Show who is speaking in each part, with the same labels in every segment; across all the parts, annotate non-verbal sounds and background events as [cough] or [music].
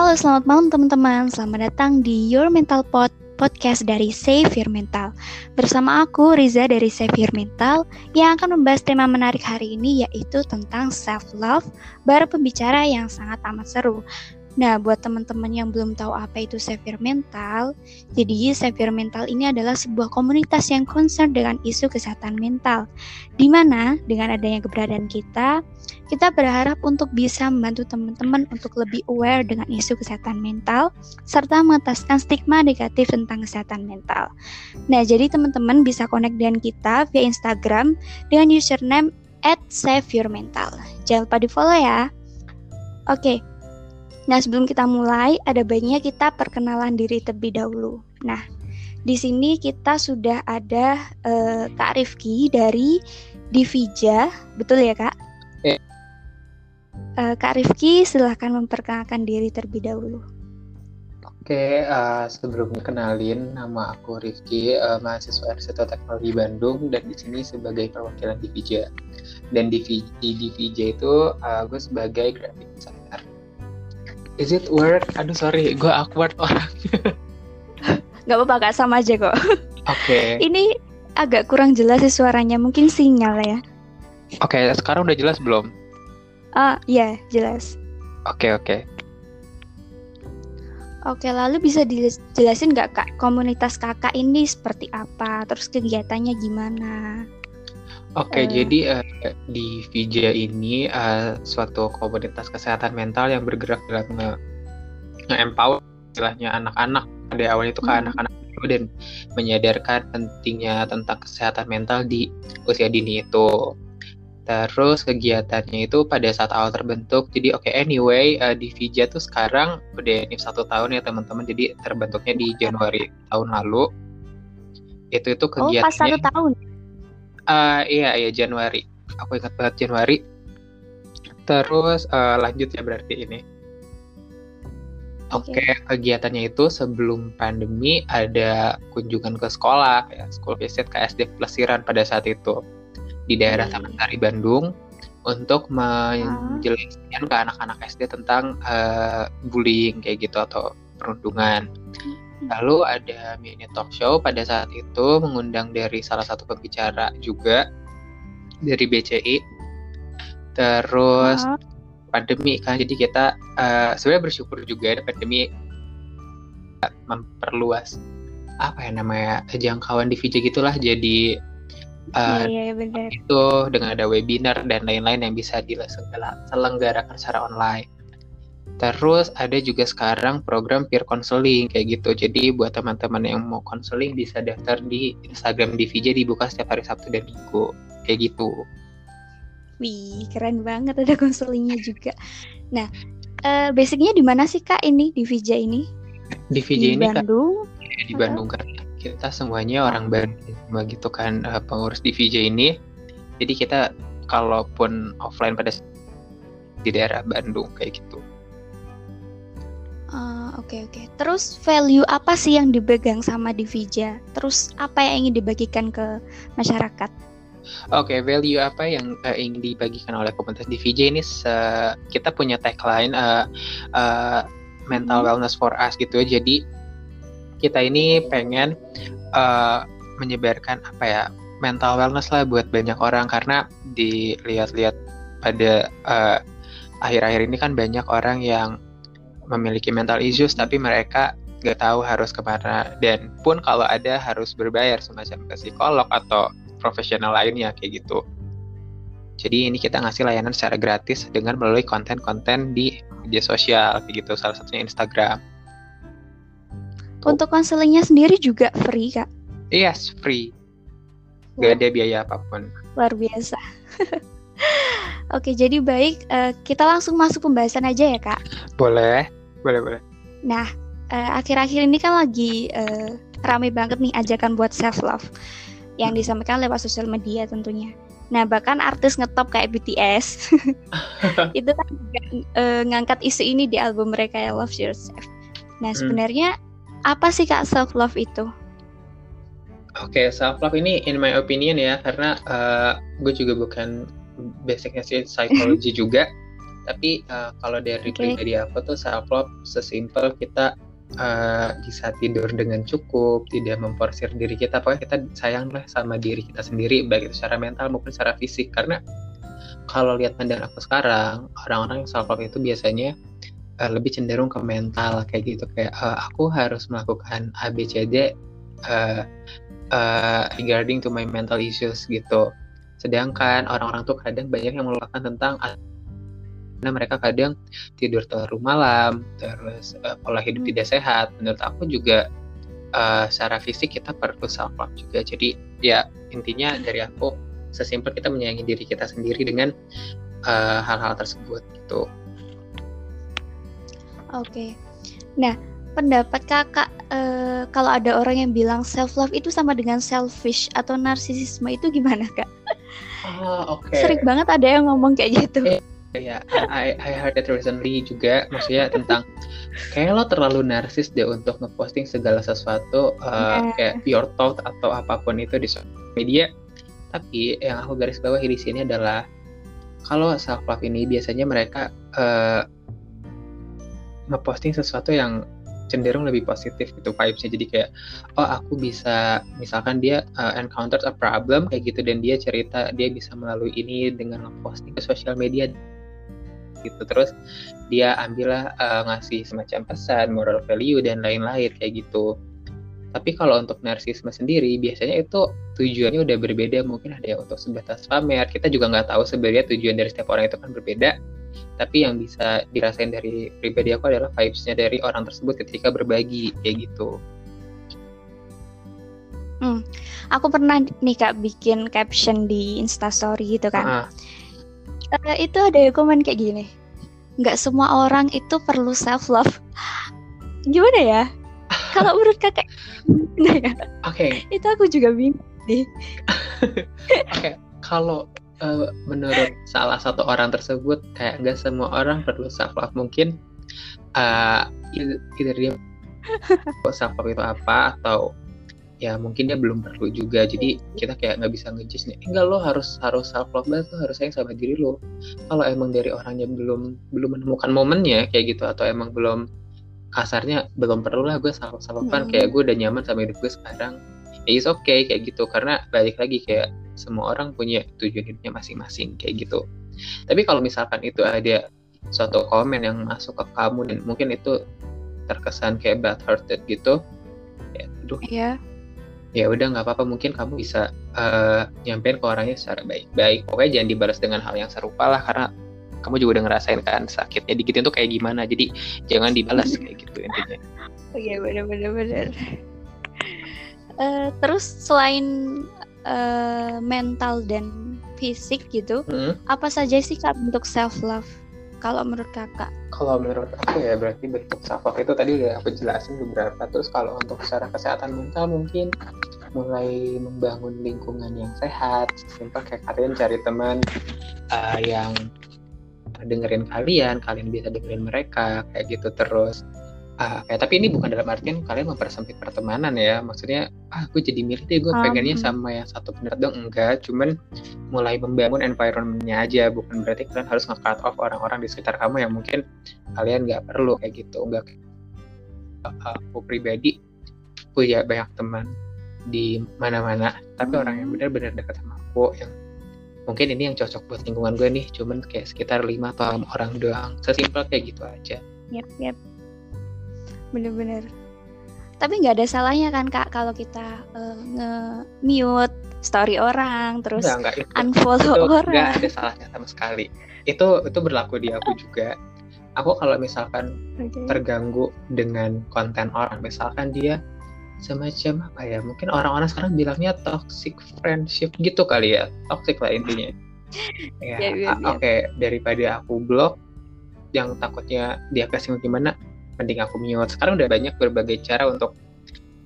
Speaker 1: Halo, selamat malam teman-teman. Selamat datang di Your Mental Pod, podcast dari Save Your Mental. Bersama aku, Riza dari Save Your Mental, yang akan membahas tema menarik hari ini yaitu tentang self-love, baru pembicara yang sangat amat seru. Nah, buat teman-teman yang belum tahu apa itu Severe Mental, jadi Severe Mental ini adalah sebuah komunitas yang concern dengan isu kesehatan mental. Di mana dengan adanya keberadaan kita, kita berharap untuk bisa membantu teman-teman untuk lebih aware dengan isu kesehatan mental serta mengataskan stigma negatif tentang kesehatan mental. Nah, jadi teman-teman bisa connect dengan kita via Instagram dengan username at Mental. Jangan lupa di follow ya. Oke, Nah, sebelum kita mulai, ada baiknya kita perkenalan diri terlebih dahulu. Nah, di sini kita sudah ada uh, Kak Rifki dari Divija, betul ya Kak?
Speaker 2: Eh.
Speaker 1: Uh, Kak Rifki, silahkan memperkenalkan diri terlebih dahulu.
Speaker 2: Oke, uh, sebelumnya kenalin nama aku Rifki, uh, mahasiswa Arsitek Teknologi Bandung dan di sini sebagai perwakilan Divija. Dan di, di Divija itu uh, gue sebagai graphic designer Is it work? Aduh sorry, gue awkward orangnya. [laughs]
Speaker 1: Gak apa-apa kak, sama aja kok.
Speaker 2: Oke. Okay.
Speaker 1: Ini agak kurang jelas sih suaranya, mungkin sinyal ya.
Speaker 2: Oke, okay, sekarang udah jelas belum?
Speaker 1: Ah, uh, iya, jelas.
Speaker 2: Oke, okay, oke. Okay.
Speaker 1: Oke, lalu bisa dijelasin nggak kak komunitas kakak ini seperti apa, terus kegiatannya gimana?
Speaker 2: Oke, uh, jadi uh, di Vija ini uh, suatu komunitas kesehatan mental yang bergerak dalam nge, empower istilahnya anak-anak. Pada awalnya itu ke hmm. anak-anak dulu dan menyadarkan pentingnya tentang kesehatan mental di usia dini itu. Terus kegiatannya itu pada saat awal terbentuk. Jadi oke okay, anyway uh, di Vija tuh sekarang udah ini satu tahun ya teman-teman. Jadi terbentuknya di Januari tahun lalu. Itu itu kegiatannya. Oh pas
Speaker 1: satu tahun
Speaker 2: Uh, iya iya Januari. Aku ingat banget Januari. Terus uh, lanjut ya berarti ini. Oke, okay. okay, kegiatannya itu sebelum pandemi ada kunjungan ke sekolah kayak school visit ke SD Plesiran pada saat itu di daerah Taman Sari Bandung untuk menjelaskan ke anak-anak SD tentang uh, bullying kayak gitu atau perundungan. Lalu ada mini talk show pada saat itu mengundang dari salah satu pembicara juga dari BCI. Terus uh. pandemi kan, jadi kita uh, sebenarnya bersyukur juga ada pandemi memperluas apa ya namanya jangkauan di VJ gitulah jadi
Speaker 1: uh, iya, iya,
Speaker 2: itu dengan ada webinar dan lain-lain yang bisa diselenggarakan secara online. Terus ada juga sekarang program peer counseling kayak gitu. Jadi buat teman-teman yang mau counseling bisa daftar di Instagram DVJ dibuka setiap hari Sabtu dan Minggu. Kayak gitu.
Speaker 1: Wih, keren banget ada konselingnya juga. Nah, uh, basicnya di mana sih Kak ini DVJ ini?
Speaker 2: DVJ
Speaker 1: di
Speaker 2: ini
Speaker 1: Bandung.
Speaker 2: Kan, di Bandung kan kita semuanya orang Bandung begitu kan uh, pengurus DVJ ini. Jadi kita kalaupun offline pada di daerah Bandung kayak gitu.
Speaker 1: Oke okay, oke. Okay. Terus value apa sih yang dipegang sama Divija? Terus apa yang ingin dibagikan ke masyarakat?
Speaker 2: Oke, okay, value apa yang uh, ingin dibagikan oleh komunitas Divija ini? Uh, kita punya tagline uh, uh, mental hmm. wellness for us gitu. Jadi kita ini pengen uh, menyebarkan apa ya mental wellness lah buat banyak orang karena dilihat-lihat pada akhir-akhir uh, ini kan banyak orang yang memiliki mental issues tapi mereka gak tahu harus ke mana dan pun kalau ada harus berbayar semacam ke psikolog atau profesional lainnya kayak gitu. Jadi ini kita ngasih layanan secara gratis dengan melalui konten-konten di media sosial kayak gitu salah satunya Instagram.
Speaker 1: Untuk konselingnya sendiri juga free kak?
Speaker 2: Yes, free. Gak ada biaya apa pun.
Speaker 1: Luar biasa. [laughs] Oke, jadi baik. Uh, kita langsung masuk pembahasan aja ya, Kak.
Speaker 2: Boleh boleh boleh
Speaker 1: nah uh, akhir-akhir ini kan lagi uh, rame banget nih ajakan buat self love yang disampaikan lewat sosial media tentunya nah bahkan artis ngetop kayak BTS [laughs] itu kan juga uh, ngangkat isu ini di album mereka ya Love Yourself nah hmm. sebenarnya hmm. apa sih kak self love itu
Speaker 2: Oke, okay, self love ini in my opinion ya, karena uh, gue juga bukan basicnya sih [laughs] psikologi juga. Tapi uh, kalau dari okay. pribadi aku tuh self love sesimpel kita uh, bisa tidur dengan cukup, tidak memporsir diri kita, pokoknya kita sayang lah sama diri kita sendiri, baik itu secara mental maupun secara fisik. Karena kalau lihat pandang aku sekarang, orang-orang yang self love itu biasanya uh, lebih cenderung ke mental kayak gitu, kayak uh, aku harus melakukan ABCD uh, uh, regarding to my mental issues gitu. Sedangkan orang-orang tuh kadang banyak yang melupakan tentang karena mereka kadang tidur terlalu malam, terus uh, pola hidup hmm. tidak sehat. Menurut aku juga uh, secara fisik kita perlu self love juga. Jadi ya intinya dari aku sesimpel kita menyayangi diri kita sendiri dengan hal-hal uh, tersebut gitu.
Speaker 1: Oke. Okay. Nah, pendapat kakak uh, kalau ada orang yang bilang self love itu sama dengan selfish atau narsisisme itu gimana kak?
Speaker 2: Oh, oke. Okay.
Speaker 1: Sering banget ada yang ngomong kayak gitu.
Speaker 2: Eh, ya I, I heard that recently juga maksudnya tentang kayak lo terlalu narsis deh untuk ngeposting segala sesuatu uh, yeah. kayak your thought atau apa pun itu di media. Tapi yang aku garis bawahi di sini adalah kalau self love ini biasanya mereka uh, ngeposting sesuatu yang cenderung lebih positif gitu vibesnya. Jadi kayak oh aku bisa misalkan dia uh, encountered a problem kayak gitu. Dan dia cerita dia bisa melalui ini dengan ngeposting ke sosial media gitu. Terus dia ambillah uh, ngasih semacam pesan moral value dan lain-lain kayak gitu. Tapi kalau untuk narsisme sendiri biasanya itu tujuannya udah berbeda. Mungkin ada yang untuk sebatas pamer. Kita juga nggak tahu sebenarnya tujuan dari setiap orang itu kan berbeda. Tapi yang bisa dirasain dari pribadi aku adalah vibesnya dari orang tersebut ketika berbagi kayak gitu.
Speaker 1: Hmm. aku pernah nih kak bikin caption di instastory gitu kan. Uh -huh uh, itu ada komen kayak gini. Nggak semua orang itu perlu self love gimana ya? [laughs] Kalau menurut kakak ya?
Speaker 2: Oke. Okay.
Speaker 1: itu aku juga bingung sih [laughs]
Speaker 2: oke okay. kalau uh, menurut salah satu orang tersebut kayak nggak semua orang perlu self love mungkin uh, either [laughs] dia self love itu apa atau ya mungkin dia belum perlu juga. Jadi kita kayak nggak bisa ngejudge nih enggak lo harus harus self love banget lo harus sayang sama diri lo. Kalau emang dari orangnya belum belum menemukan momennya kayak gitu atau emang belum kasarnya belum perlu lah gue self self hmm. kayak gue udah nyaman sama hidup gue sekarang ya is okay kayak gitu. Karena balik lagi kayak semua orang punya tujuan hidupnya masing-masing kayak gitu. Tapi kalau misalkan itu ada suatu komen yang masuk ke kamu dan mungkin itu terkesan kayak bad hearted gitu ya aduh.
Speaker 1: Yeah
Speaker 2: ya udah nggak apa-apa mungkin kamu bisa uh, nyampein ke orangnya secara baik-baik pokoknya jangan dibalas dengan hal yang serupa lah karena kamu juga udah ngerasain kan sakitnya dikitin tuh kayak gimana. Jadi jangan dibalas kayak gitu intinya. [laughs]
Speaker 1: Oke okay, benar-benar benar uh, terus selain uh, mental dan fisik gitu hmm? apa saja sih kak bentuk self love kalau menurut kakak?
Speaker 2: Kalau menurut aku ya berarti bentuk love itu tadi udah aku jelasin beberapa. Terus kalau untuk secara kesehatan mental mungkin mulai membangun lingkungan yang sehat. Simpel kayak kalian cari teman uh, yang dengerin kalian, kalian bisa dengerin mereka kayak gitu terus uh, kayak tapi ini bukan dalam artian kalian mempersempit pertemanan ya. Maksudnya ah gue jadi milih deh gue pengennya um. sama yang satu pendapat dong enggak. Cuman mulai membangun environmentnya aja. Bukan berarti kalian harus nge-cut off orang-orang di sekitar kamu yang mungkin kalian nggak perlu kayak gitu. Enggak. Uh, aku pribadi punya banyak teman di mana-mana. Tapi hmm. orang yang benar-benar dekat sama aku yang mungkin ini yang cocok buat lingkungan gue nih. Cuman kayak sekitar lima atau enam orang doang. Sesimpel kayak gitu aja.
Speaker 1: Yep yep bener-bener. Tapi nggak ada salahnya kan kak kalau kita uh, nge-mute story orang terus enggak, enggak, itu, unfollow itu orang.
Speaker 2: nggak ada salahnya sama sekali. Itu itu berlaku di aku juga. Aku kalau misalkan okay. terganggu dengan konten orang misalkan dia semacam apa ya mungkin orang-orang sekarang bilangnya toxic friendship gitu kali ya toxic lah intinya. [laughs] Ya yeah, yeah, yeah. oke okay, daripada aku blok yang takutnya dia kasih gimana mending aku mute. Sekarang udah banyak berbagai cara untuk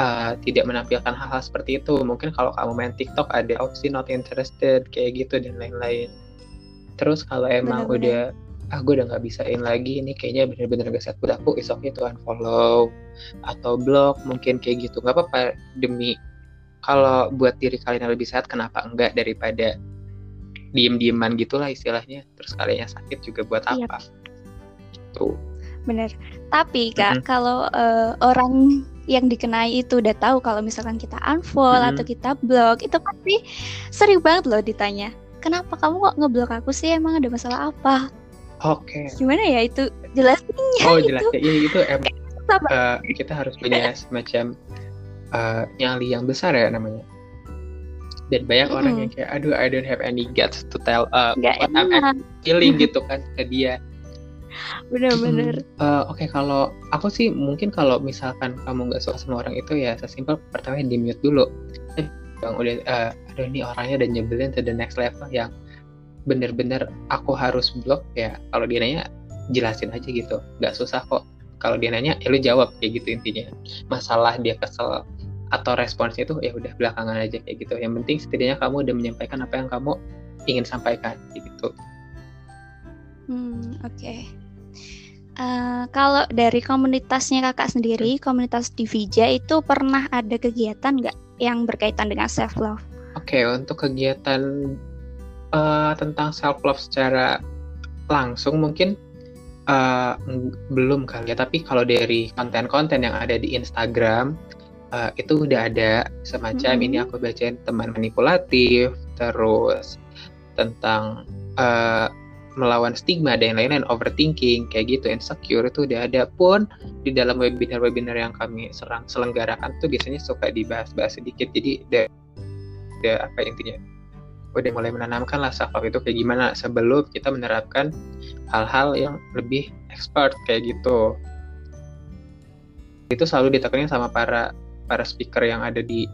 Speaker 2: uh, tidak menampilkan hal-hal seperti itu. Mungkin kalau kamu main TikTok ada opsi not interested kayak gitu dan lain-lain. Terus kalau emang Bener -bener. udah ah gue udah nggak bisain lagi ini kayaknya bener-bener gak sehat buat aku is okay tuh unfollow atau blog mungkin kayak gitu. Nggak apa-apa demi kalau buat diri kalian yang lebih sehat kenapa enggak daripada diem-dieman gitulah istilahnya. Terus kalian sakit juga buat
Speaker 1: Iya.
Speaker 2: apa? Tuh
Speaker 1: Bener. Tapi kak,
Speaker 2: Mm-mm.
Speaker 1: kalau eh, orang yang dikenai itu udah tahu kalau misalkan kita unfollow
Speaker 2: Mm-mm.
Speaker 1: atau kita blok, itu pasti sering banget loh ditanya. Kenapa kamu kok ngeblok aku sih? Emang ada masalah apa?
Speaker 2: oke
Speaker 1: Gimana ya itu jelasinnya
Speaker 2: oh jelas ya iya, itu em eh, kita harus punya semacam eh, nyali yang besar ya namanya dan banyak orang
Speaker 1: Mm-mm.
Speaker 2: yang kayak aduh I don't have any guts to tell uh, what I'm
Speaker 1: enak. [laughs]
Speaker 2: feeling gitu kan ke dia
Speaker 1: Bener-bener.
Speaker 2: Eh, Oke, kalau aku sih mungkin kalau misalkan kamu nggak suka sama orang itu ya sesimpel pertama di mute dulu. Yang udah, eh, aduh ini orangnya udah nyebelin to the next level yang bener-bener aku harus blok ya. Kalau dia nanya jelasin aja gitu, nggak susah kok. Kalau dia nanya ya lu jawab kayak gitu intinya. Masalah dia kesel atau responsnya itu ya udah belakangan aja kayak gitu. Yang penting setidaknya kamu udah menyampaikan apa yang kamu ingin sampaikan gitu.
Speaker 1: Hmm, oke. Eh, kalau dari komunitasnya kakak sendiri, komunitas di Vija itu pernah ada kegiatan nggak yang berkaitan dengan self love?
Speaker 2: Oke, untuk kegiatan eh, tentang self love secara langsung mungkin ng- belum kali ya. Tapi kalau dari konten-konten yang ada di Instagram eh, itu udah ada semacam
Speaker 1: Mhm.
Speaker 2: ini aku bacain teman manipulatif, terus tentang eh, melawan stigma dan lain-lain, overthinking kayak gitu, insecure itu udah ada pun di dalam webinar-webinar yang kami serang selenggarakan tuh biasanya suka dibahas-bahas sedikit. Jadi da- ada apa intinya udah mulai menanamkan lah love itu kayak gimana sebelum kita menerapkan hal-hal yang lebih expert kayak gitu itu selalu ditekanin sama para para speaker yang ada di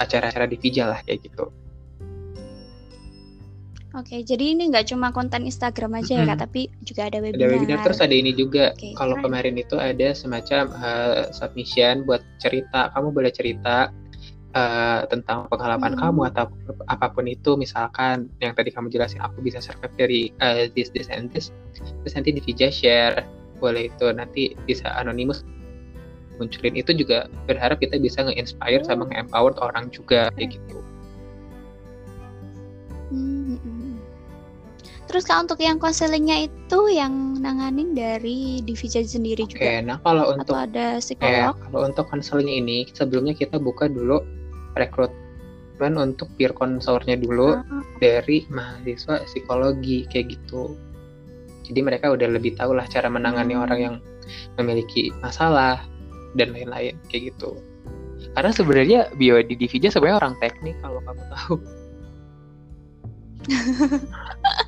Speaker 2: acara-acara di Vija lah kayak gitu
Speaker 1: Oke, jadi ini nggak cuma konten Instagram aja ya
Speaker 2: Mm-mm.
Speaker 1: kak, tapi juga ada
Speaker 2: ada
Speaker 1: webinar.
Speaker 2: webinar terus ada ini juga.
Speaker 1: Oke,
Speaker 2: kalau kemarin itu ada semacam uh, submission buat cerita. Kamu boleh cerita uh, tentang pengalaman
Speaker 1: Hmm.
Speaker 2: kamu atau apa pun itu. Misalkan yang tadi kamu jelasin aku bisa survive dari uh, this this and this. Terus nanti di Vija share. Boleh itu nanti bisa anonimus munculin. Itu juga berharap kita bisa nge-inspire sama nge-empower orang juga kayak gitu
Speaker 1: Terus kak untuk yang konselingnya itu yang nanganin dari Divija sendiri
Speaker 2: oke
Speaker 1: juga
Speaker 2: nah kalau
Speaker 1: atau
Speaker 2: untuk
Speaker 1: ada
Speaker 2: Eh,
Speaker 1: psikolog?
Speaker 2: kalau untuk konseling ini sebelumnya kita buka dulu rekrutmen untuk peer konselornya dulu
Speaker 1: Ah,
Speaker 2: dari mahasiswa psikologi kayak gitu. Jadi mereka udah lebih tahu lah cara menangani
Speaker 1: Hmm.
Speaker 2: orang yang memiliki masalah dan lain-lain kayak gitu. Karena sebenarnya bio di Divija sebenarnya orang teknik kalau kamu tahu. [laughs]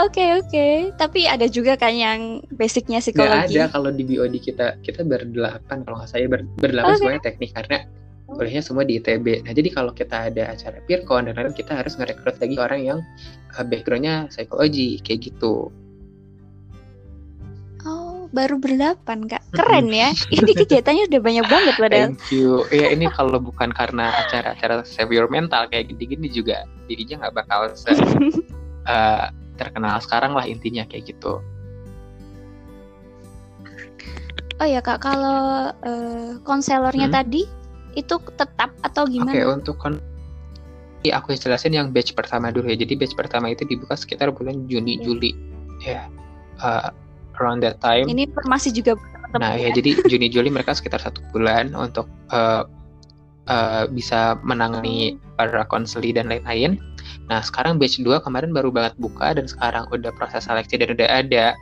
Speaker 1: Oke oke, tapi ada juga kan yang basicnya psikologi.
Speaker 2: ada kalau di BOD kita kita berdelapan kalau nggak saya ber, berdelapan
Speaker 1: Oke.
Speaker 2: semuanya teknik karena kuliahnya semua di ITB. Nah jadi kalau kita ada acara peercon dan lain-lain kita harus ngerekrut lagi orang yang uh, backgroundnya psikologi kayak gitu.
Speaker 1: Oh, baru berdelapan kak, keren ya. Ini kegiatannya udah banyak banget [laughs] padahal.
Speaker 2: Thank you. Ya ini kalau bukan karena acara-acara save your mental kayak gini-gini juga dirinya nggak bakal se uh, [laughs] terkenal sekarang lah intinya kayak gitu.
Speaker 1: Oh ya kak, kalau eh, konselornya
Speaker 2: Hmm.
Speaker 1: tadi itu tetap atau
Speaker 2: Oke
Speaker 1: gimana?
Speaker 2: untuk kon Iya, aku jelasin yang batch pertama dulu ya. Jadi batch pertama itu dibuka sekitar bulan Juni
Speaker 1: Iya.
Speaker 2: Juli ya uh, around that time.
Speaker 1: Ini informasi juga
Speaker 2: Nah, ya
Speaker 1: ya.
Speaker 2: jadi Juni Juli mereka sekitar satu bulan untuk uh, uh, bisa menangani para konseli dan lain-lain. Nah, sekarang batch 2 kemarin baru banget buka dan sekarang udah proses seleksi dan udah ada.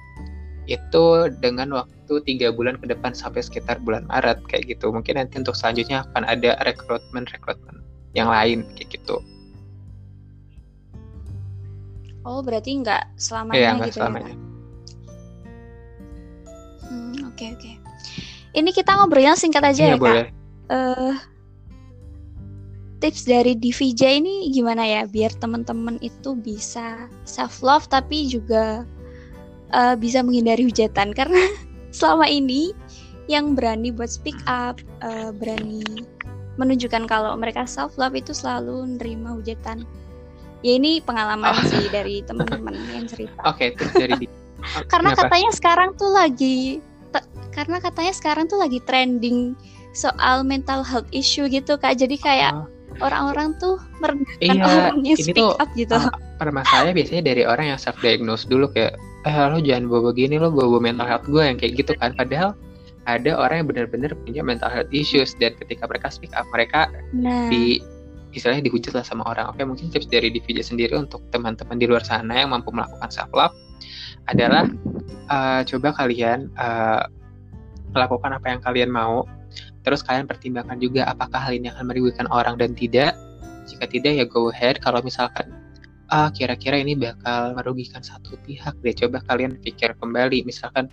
Speaker 2: Itu dengan waktu tiga bulan ke depan sampai sekitar bulan Maret kayak gitu. Mungkin nanti untuk selanjutnya akan ada rekrutmen-rekrutmen yang lain kayak gitu.
Speaker 1: Oh, berarti nggak
Speaker 2: Ya,
Speaker 1: selamanya
Speaker 2: nggak
Speaker 1: gitu
Speaker 2: selamanya.
Speaker 1: ya kak? Hmm, oke oke. Ini kita ngobrolnya singkat aja
Speaker 2: Iya,
Speaker 1: ya kak.
Speaker 2: boleh.
Speaker 1: eh tips dari Divija ini gimana ya biar teman-teman itu bisa self love tapi juga eh, bisa menghindari hujatan [laughs] karena selama ini yang berani buat speak up, eh, berani menunjukkan kalau mereka self love itu selalu nerima hujatan. Ya ini pengalaman
Speaker 2: Oh.
Speaker 1: sih dari teman-teman yang cerita.
Speaker 2: Oke, tips dari [laughs] di-
Speaker 1: Karena
Speaker 2: Kenapa?
Speaker 1: katanya sekarang tuh lagi karena katanya sekarang tuh lagi trending soal mental health issue gitu Kak. Jadi kayak
Speaker 2: Oh.
Speaker 1: Orang-orang tuh merendahkan
Speaker 2: iya,
Speaker 1: orang yang speak
Speaker 2: tuh,
Speaker 1: up gitu.
Speaker 2: Uh, permasalahannya biasanya dari orang yang self diagnose dulu kayak eh lo jangan bawa begini lo bawa mental health gue yang kayak gitu kan padahal ada orang yang benar-benar punya mental health issues dan ketika mereka speak up mereka nah. di istilahnya dihujat lah sama orang oke mungkin tips dari DVJ sendiri untuk teman-teman di luar sana yang mampu melakukan self love adalah uh, coba kalian uh, melakukan apa yang kalian mau terus kalian pertimbangkan juga apakah hal ini akan merugikan orang dan tidak. Jika tidak ya go ahead. Kalau misalkan ah kira-kira ini bakal merugikan satu pihak deh coba kalian pikir kembali. Misalkan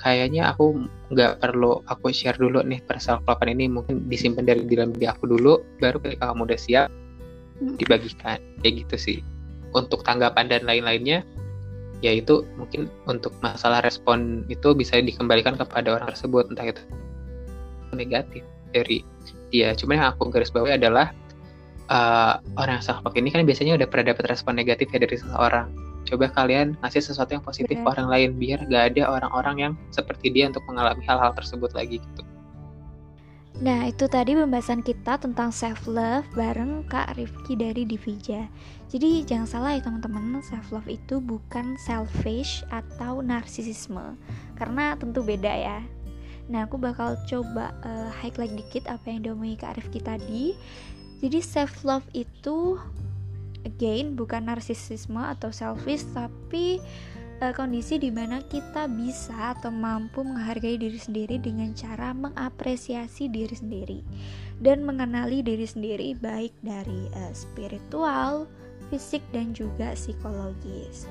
Speaker 2: kayaknya aku nggak perlu aku share dulu nih perself-lovean ini mungkin disimpan dari dalam diri aku dulu baru ketika kamu udah siap hmm. dibagikan. Kayak gitu sih. Untuk tanggapan dan lain-lainnya yaitu mungkin untuk masalah respon itu bisa dikembalikan kepada orang tersebut entah itu negatif dari dia cuma yang aku garis bawahi adalah uh, orang yang self ini kan biasanya udah pernah dapat respon negatif ya dari seseorang coba kalian ngasih sesuatu yang positif ke orang lain biar gak ada orang-orang yang seperti dia untuk mengalami hal-hal tersebut lagi gitu
Speaker 1: Nah, itu tadi pembahasan kita tentang self love bareng Kak Rifki dari Divija. Jadi jangan salah ya teman-teman, self love itu bukan selfish atau narsisisme. Karena tentu beda ya. Nah, aku bakal coba uh, highlight dikit apa yang diomongin Kak Rifki tadi. Jadi self love itu again bukan narsisisme atau selfish tapi uh, kondisi di mana kita bisa atau mampu menghargai diri sendiri dengan cara mengapresiasi diri sendiri dan mengenali diri sendiri baik dari uh, spiritual, fisik dan juga psikologis.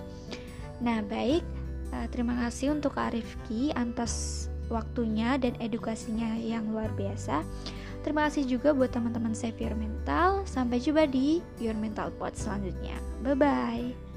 Speaker 1: Nah, baik, uh, terima kasih untuk Arifki atas waktunya dan edukasinya yang luar biasa. Terima kasih juga buat teman-teman Save Your Mental. Sampai jumpa di Your Mental Pod selanjutnya. Bye bye.